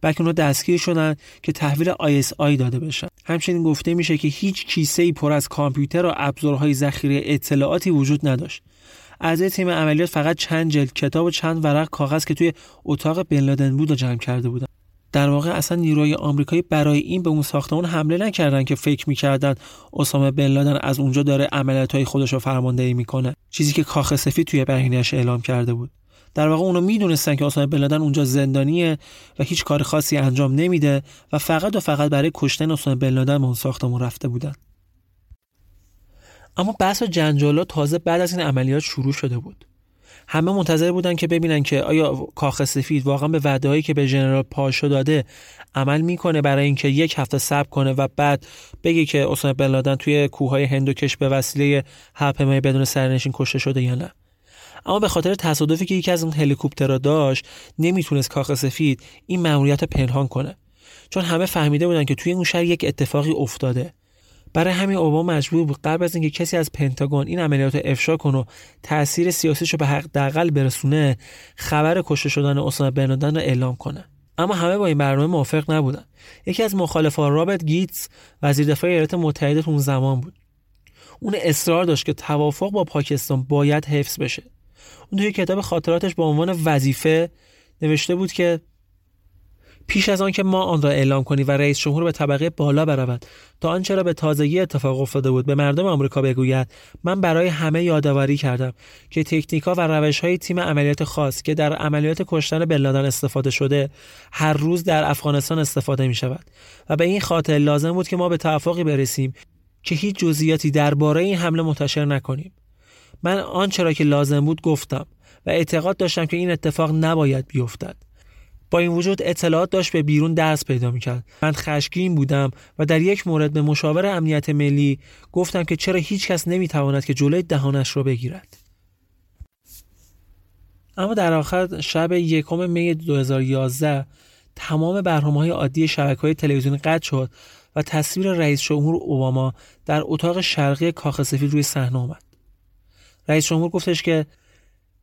بلکه اونا دستگیر شدن که تحویل آی داده بشن. همچنین گفته میشه که هیچ کیسه ای پر از کامپیوتر و ابزارهای ذخیره اطلاعاتی وجود نداشت. اعضای تیم عملیات فقط چند جلد کتاب و چند ورق کاغذ که توی اتاق بن لادن بود و جمع کرده بودن. در واقع اصلا نیروهای آمریکایی برای این به اون ساختمان حمله نکردن که فکر می‌کردن اسامه بن لادن از اونجا داره عملیات های خودش رو فرماندهی می‌کنه چیزی که کاخ سفید توی بیانیه‌اش اعلام کرده بود. در واقع اونا می‌دونستن که اسامه بن لادن اونجا زندانیه و هیچ کار خاصی انجام نمیده و فقط و فقط برای کشتن اسامه بن لادن به اون ساختمون رفته بودن. اما بحث و جنجالات تازه بعد از این عملیات شروع شده بود. همه منتظر بودن که ببینن که آیا کاخ سفید واقعا به وعده هایی که به ژنرال پاشو داده عمل می‌کنه برای اینکه یک هفته صبر کنه و بعد بگه که اسامه بن لادن توی کوههای هندوکش به وسیله هواپیمای بدون سرنشین کشته شده یا نه. اما به خاطر تصادفی که یکی از اون هلیکوپترها داشت نمی‌تونست کاخ سفید این مأموریت پنهان کنه. چون همه فهمیده بودن که توی اون شهر یک اتفاقی افتاده. برای همین اوباما مجبور بود قبل از اینکه کسی از پنتاگون این عملیات افشا کنه و تاثیر سیاسیش رو به حداقل برسونه خبر کشته شدن اسامه بن رو اعلام کنه. اما همه با این برنامه موافق نبودن. یکی از مخالفان رابرت گیتس وزیر دفاع ایالات متحده اون زمان بود. اون اصرار داشت که توافق با پاکستان باید حفظ بشه. اون توی کتاب خاطراتش به عنوان وظیفه نوشته بود که پیش از آن که ما آن را اعلام کنیم و رئیس جمهور به طبقه بالا برود تا آنچه را به تازگی اتفاق افتاده بود به مردم آمریکا بگوید من برای همه یادآوری کردم که تکنیکا و روش های تیم عملیات خاص که در عملیات کشتن بلادن استفاده شده هر روز در افغانستان استفاده می شود و به این خاطر لازم بود که ما به توافقی برسیم که هیچ جزئیاتی درباره این حمله منتشر نکنیم. من آنچه را که لازم بود گفتم و اعتقاد داشتم که این اتفاق نباید بیفتد. با این وجود اطلاعات داشت به بیرون درس پیدا می‌کرد من خشکین بودم و در یک مورد به مشاور امنیت ملی گفتم که چرا هیچ کس نمی‌تواند که جلوی دهانش را بگیرد اما در آخر شب یکم می 2011 تمام برنامه های عادی شبکه های تلویزیونی قطع شد و تصویر رئیس جمهور اوباما در اتاق شرقی کاخ سفید روی صحنه آمد. رئیس جمهور گفتش که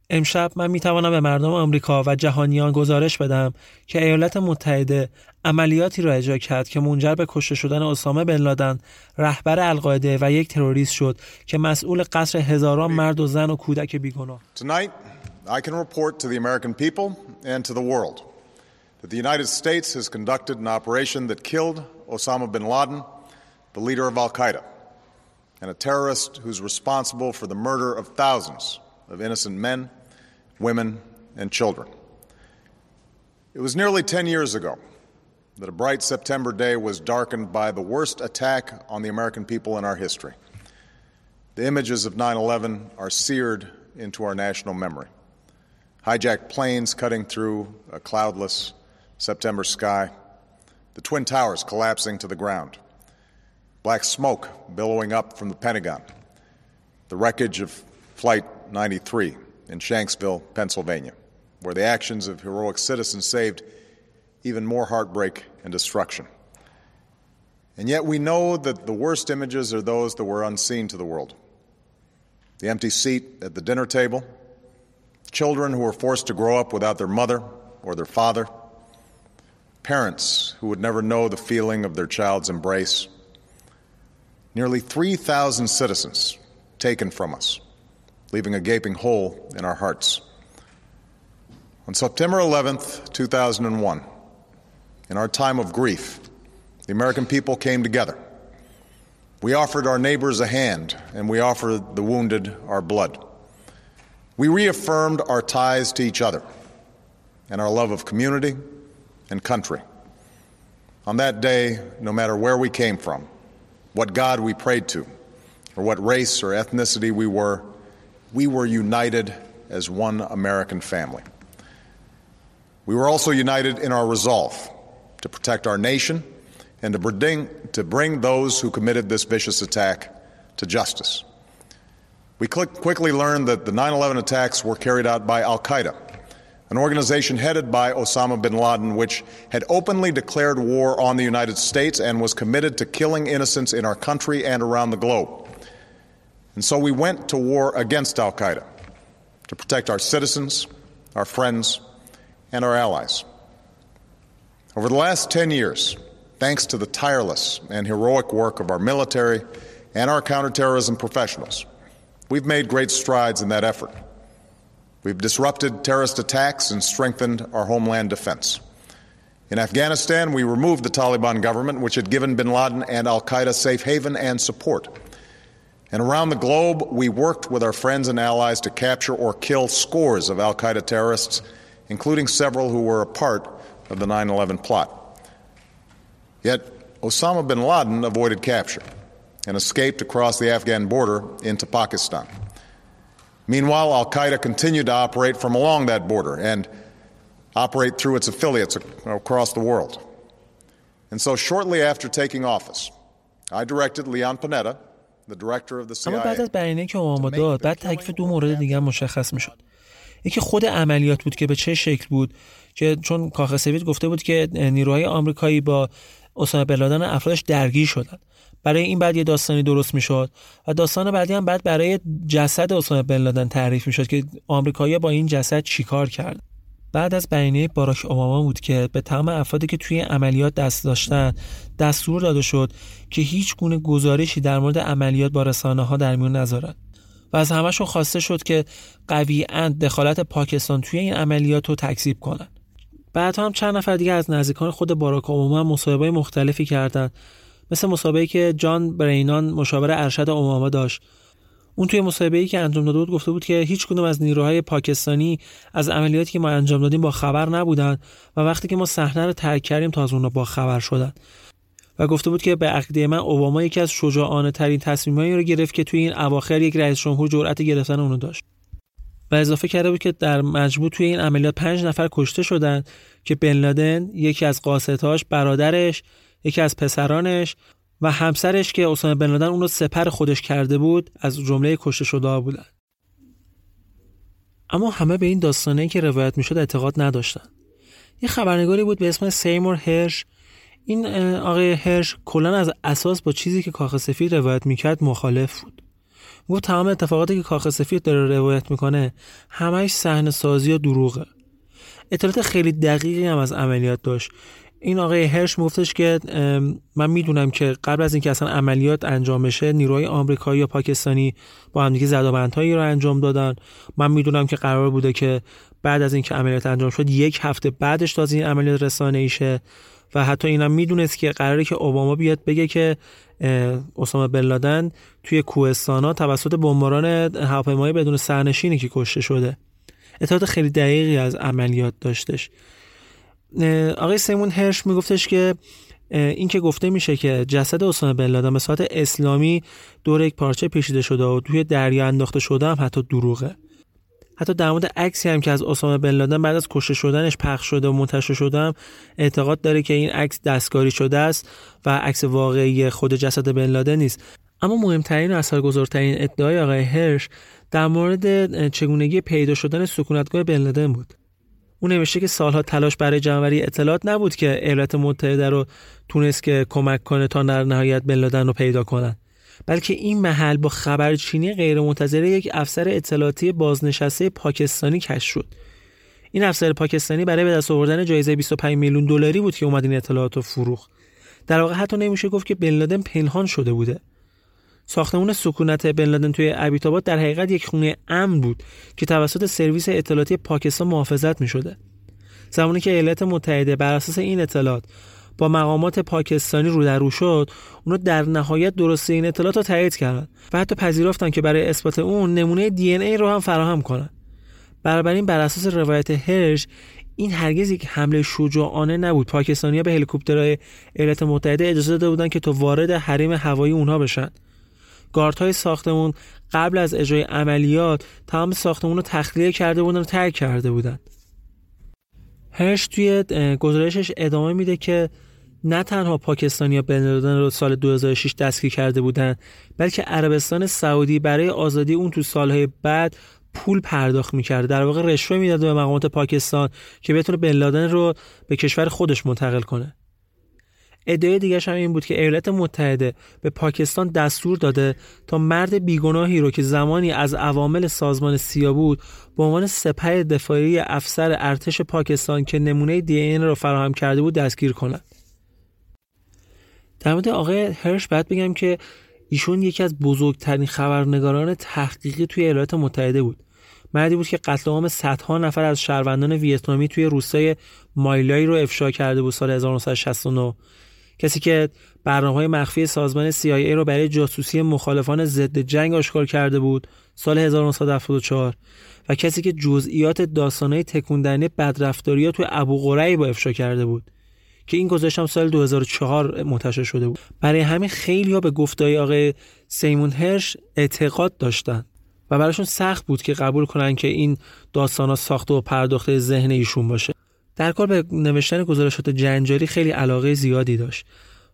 امشب من می توانم به مردم آمریکا و جهانیان گزارش بدم که ایالات متحده عملیاتی را اجرا کرد که منجر به کشته شدن اسامه بن لادن رهبر القاعده و یک تروریست شد که مسئول قصر هزاران مرد و زن و کودک بیگناه Tonight I can report to the American people and to the world that the United States has conducted an operation that killed Osama bin Laden, the leader of Al-Qaeda, and a terrorist who's responsible for the murder of thousands of innocent men, women, and children. It was nearly 10 years ago that a bright September day was darkened by the worst attack on the American people in our history. The images of 9 11 are seared into our national memory. Hijacked planes cutting through a cloudless September sky, the Twin Towers collapsing to the ground, black smoke billowing up from the Pentagon, the wreckage of Flight 93 in Shanksville, Pennsylvania, where the actions of heroic citizens saved even more heartbreak and destruction. And yet we know that the worst images are those that were unseen to the world. The empty seat at the dinner table, children who were forced to grow up without their mother or their father, parents who would never know the feeling of their child's embrace, nearly 3,000 citizens taken from us, leaving a gaping hole in our hearts. On September 11th, 2001, in our time of grief, the American people came together. We offered our neighbors a hand, and we offered the wounded our blood. We reaffirmed our ties to each other and our love of community and country. On that day, no matter where we came from, what God we prayed to, or what race or ethnicity we were, we were united as one American family. We were also united in our resolve to protect our nation and to bring, to bring those who committed this vicious attack to justice. We quickly learned that the 9 11 attacks were carried out by Al Qaeda, an organization headed by Osama bin Laden, which had openly declared war on the United States and was committed to killing innocents in our country and around the globe. And so we went to war against Al Qaeda to protect our citizens, our friends, and our allies. Over the last 10 years, thanks to the tireless and heroic work of our military and our counterterrorism professionals, we've made great strides in that effort. We've disrupted terrorist attacks and strengthened our homeland defense. In Afghanistan, we removed the Taliban government, which had given bin Laden and Al Qaeda safe haven and support. And around the globe, we worked with our friends and allies to capture or kill scores of Al Qaeda terrorists, including several who were a part of the 9 11 plot. Yet, Osama bin Laden avoided capture and escaped across the Afghan border into Pakistan. Meanwhile, Al Qaeda continued to operate from along that border and operate through its affiliates across the world. And so, shortly after taking office, I directed Leon Panetta, اما بعد از بیانیه که اوباما داد بعد تکلیف دو مورد دیگر مشخص می‌شد. یکی خود عملیات بود که به چه شکل بود که چون کاخ سفید گفته بود که نیروهای آمریکایی با اسامه بن لادن افرادش درگیر شدن. برای این بعد یه داستانی درست می‌شد و داستان بعدی هم بعد برای جسد اسامه بن لادن تعریف می‌شد که آمریکایی‌ها با این جسد چیکار کرد بعد از بیانیه باراک اوباما بود که به تمام افرادی که توی عملیات دست داشتن دستور داده شد که هیچ گونه گزارشی در مورد عملیات با رسانه ها در میون نذارن. و از همشون خواسته شد که قویاً دخالت پاکستان توی این عملیات رو تکذیب کنن. بعد هم چند نفر دیگه از نزدیکان خود باراک اوباما مصاحبه مختلفی کردند. مثل مسابقه که جان برینان مشاور ارشد اوباما داشت. اون توی مصاحبه‌ای که انجام داده بود گفته بود که هیچ کدوم از نیروهای پاکستانی از عملیاتی که ما انجام دادیم با خبر نبودن و وقتی که ما صحنه رو ترک کردیم تا از اونها با خبر شدن. و گفته بود که به عقیده من اوباما یکی از شجاعانه ترین تصمیمایی رو گرفت که توی این اواخر یک رئیس جمهور جرأت گرفتن اونو داشت. و اضافه کرده بود که در مجموع توی این عملیات پنج نفر کشته شدن که بن لادن یکی از قاصدهاش برادرش یکی از پسرانش و همسرش که اسامه بن لادن اون رو سپر خودش کرده بود از جمله کشته شده بودن. اما همه به این داستانه که روایت می‌شد اعتقاد نداشتن. یه خبرنگاری بود به اسم سیمور هرش. این آقای هرش کلا از اساس با چیزی که کاخ سفید روایت می‌کرد مخالف بود. گفت تمام اتفاقاتی که کاخ سفید داره روایت می‌کنه همش صحنه سازی و دروغه. اطلاعات خیلی دقیقی هم از عملیات داشت. این آقای هرش میگفتش که من می‌دونم که قبل از اینکه اصلا عملیات انجام بشه نیروهای آمریکایی یا پاکستانی با هم دیگه زدابندهایی رو انجام دادن. من می‌دونم که قرار بوده که بعد از اینکه عملیات انجام شد یک هفته بعدش تازه این عملیات رسانه ایشه و حتی اینم می‌دونست که قراره که اوباما بیاد بگه که اسامه بن لادن توی کوهستانا توسط بمباران هواپیمای بدون سرنشینی که کشته شده. اطلاعات خیلی دقیقی از عملیات داشتش. آقای سیمون هرش میگفتش که این که گفته میشه که جسد اسامه بن لادن به صورت اسلامی دور یک پارچه پیچیده شده و توی دریا انداخته شده هم حتی دروغه. حتی در مورد عکسی هم که از اسامه بن لادن بعد از کشته شدنش پخش شده و منتشر شده هم اعتقاد داره که این عکس دستکاری شده است و عکس واقعی خود جسد بن لادن نیست. اما مهمترین و اثرگذارترین ادعای آقای هرش در مورد چگونگی پیدا شدن سکونتگاه بن بود. اون نوشته که سالها تلاش برای جمعوری اطلاعات نبود که ایالات متحده رو تونست که کمک کنه تا در نهایت بن رو پیدا کنن. بلکه این محل با خبرچینی غیرمنتظره یک افسر اطلاعاتی بازنشسته پاکستانی کشف شد. این افسر پاکستانی برای به دست آوردن جایزه 25 میلیون دلاری بود که اومد این اطلاعات رو فروخت. در واقع حتی نمیشه گفت که بن پنهان شده بوده. ساختمون سکونت بن لادن توی ابیتاباد در حقیقت یک خونه امن بود که توسط سرویس اطلاعاتی پاکستان محافظت می شده. زمانی که ایالات متحده بر اساس این اطلاعات با مقامات پاکستانی رو در رو شد اونو در نهایت درسته این اطلاعات رو تایید کردن و حتی پذیرفتن که برای اثبات اون نمونه دی ای رو هم فراهم کنن. بنابراین بر اساس روایت هرش این هرگز یک حمله شجاعانه نبود. پاکستانیا به هلیکوپترهای ایالات متحده اجازه داده بودن که تا وارد حریم هوایی اونها بشن. های ساختمون قبل از اجرای عملیات تمام ساختمون رو تخلیه کرده بودن و ترک کرده بودن. هرش توی گزارشش ادامه میده که نه تنها پاکستانیا بن رو سال 2006 دستگیر کرده بودند بلکه عربستان سعودی برای آزادی اون تو سالهای بعد پول پرداخت می‌کرده. در واقع رشوه می‌داده به مقامات پاکستان که بتونه بن لادن رو به کشور خودش منتقل کنه. ادعای دیگه هم این بود که ایالات متحده به پاکستان دستور داده تا مرد بیگناهی رو که زمانی از عوامل سازمان سیا بود به عنوان سپه دفاعی افسر ارتش پاکستان که نمونه دی این را فراهم کرده بود دستگیر کند. در مورد آقای هرش باید بگم که ایشون یکی از بزرگترین خبرنگاران تحقیقی توی ایالات متحده بود. مردی بود که قتل عام صدها نفر از شهروندان ویتنامی توی روستای مایلای رو افشا کرده بود سال 1969 کسی که برنامه های مخفی سازمان CIA رو برای جاسوسی مخالفان ضد جنگ آشکار کرده بود سال 1974 و کسی که جزئیات داستانهای تکوندنی بدرفتاری تو ابو قرعی با افشا کرده بود که این گذاشت هم سال 2004 منتشر شده بود. برای همین خیلی ها به گفتای آقای سیمون هرش اعتقاد داشتن و براشون سخت بود که قبول کنن که این داستان ها ساخته و پرداخته ذهن ایشون باشه. در کار به نوشتن گزارشات جنجالی خیلی علاقه زیادی داشت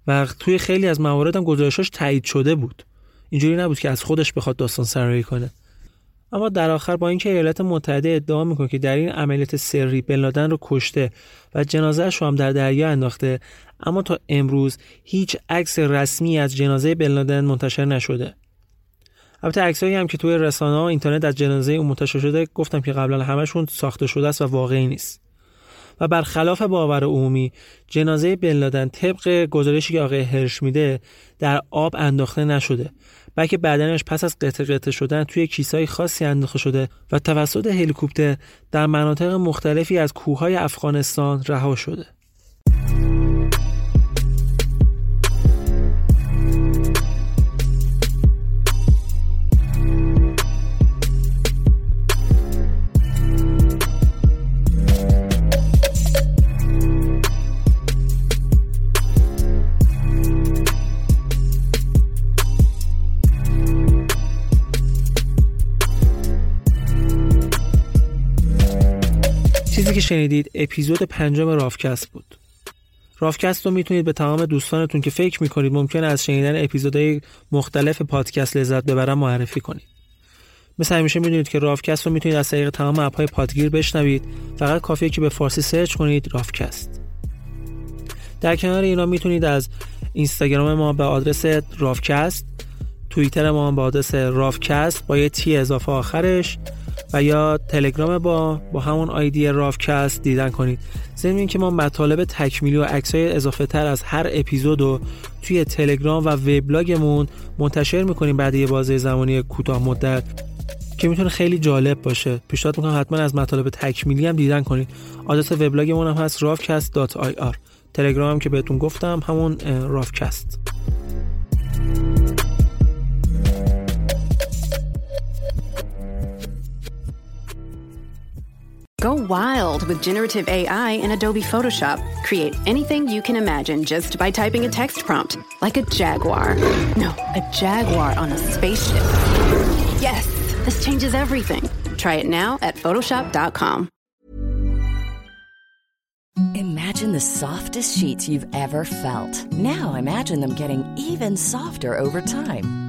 و توی خیلی از موارد هم گزارشاش تایید شده بود. اینجوری نبود که از خودش بخواد داستان سرایی کنه. اما در آخر با اینکه ایالات متحده ادعا می‌کنه که در این عملیات سری بن رو کشته و جنازهش رو هم در دریا انداخته اما تا امروز هیچ عکس رسمی از جنازه بن منتشر نشده. البته عکسایی هم که توی رسانه ها اینترنت از جنازه اون منتشر شده گفتم که قبلا همشون ساخته شده است و واقعی نیست. و برخلاف باور عمومی جنازه بن طبق گزارشی که آقای هرش میده در آب انداخته نشده بلکه بدنش پس از قطع قطع شدن توی کیسای خاصی انداخته شده و توسط هلیکوپتر در مناطق مختلفی از کوههای افغانستان رها شده. شنیدید اپیزود پنجم رافکست بود. رافکست رو می‌تونید به تمام دوستانتون که فکر می‌کنید ممکنه از شنیدن اپیزودهای مختلف پادکست لذت ببرن معرفی کنید. مثل همیشه می‌دونید که رافکست رو می‌تونید از طریق تمام اپهای پادگیر بشنوید. فقط کافیه که به فارسی سرچ کنید رافکست. در کنار اینا می‌تونید از اینستاگرام ما به آدرس رافکست توییتر ما به آدرس رافکست با یه تی اضافه آخرش و یا تلگرام با با همون آیدی رافکست دیدن کنید. ضمن که ما مطالب تکمیلی و عکسای اضافه تر از هر اپیزود رو توی تلگرام و وبلاگمون منتشر می‌کنیم بعد یه بازه زمانی کوتاه مدت که می‌تونه خیلی جالب باشه. پیشنهاد می‌کنم حتما از مطالب تکمیلی هم دیدن کنید. آدرس وبلاگمون هم هست rafcast.ir تلگرام هم که بهتون گفتم همون رافکست Go wild with generative AI in Adobe Photoshop. Create anything you can imagine just by typing a text prompt, like a jaguar. No, a jaguar on a spaceship. Yes, this changes everything. Try it now at Photoshop.com. Imagine the softest sheets you've ever felt. Now imagine them getting even softer over time.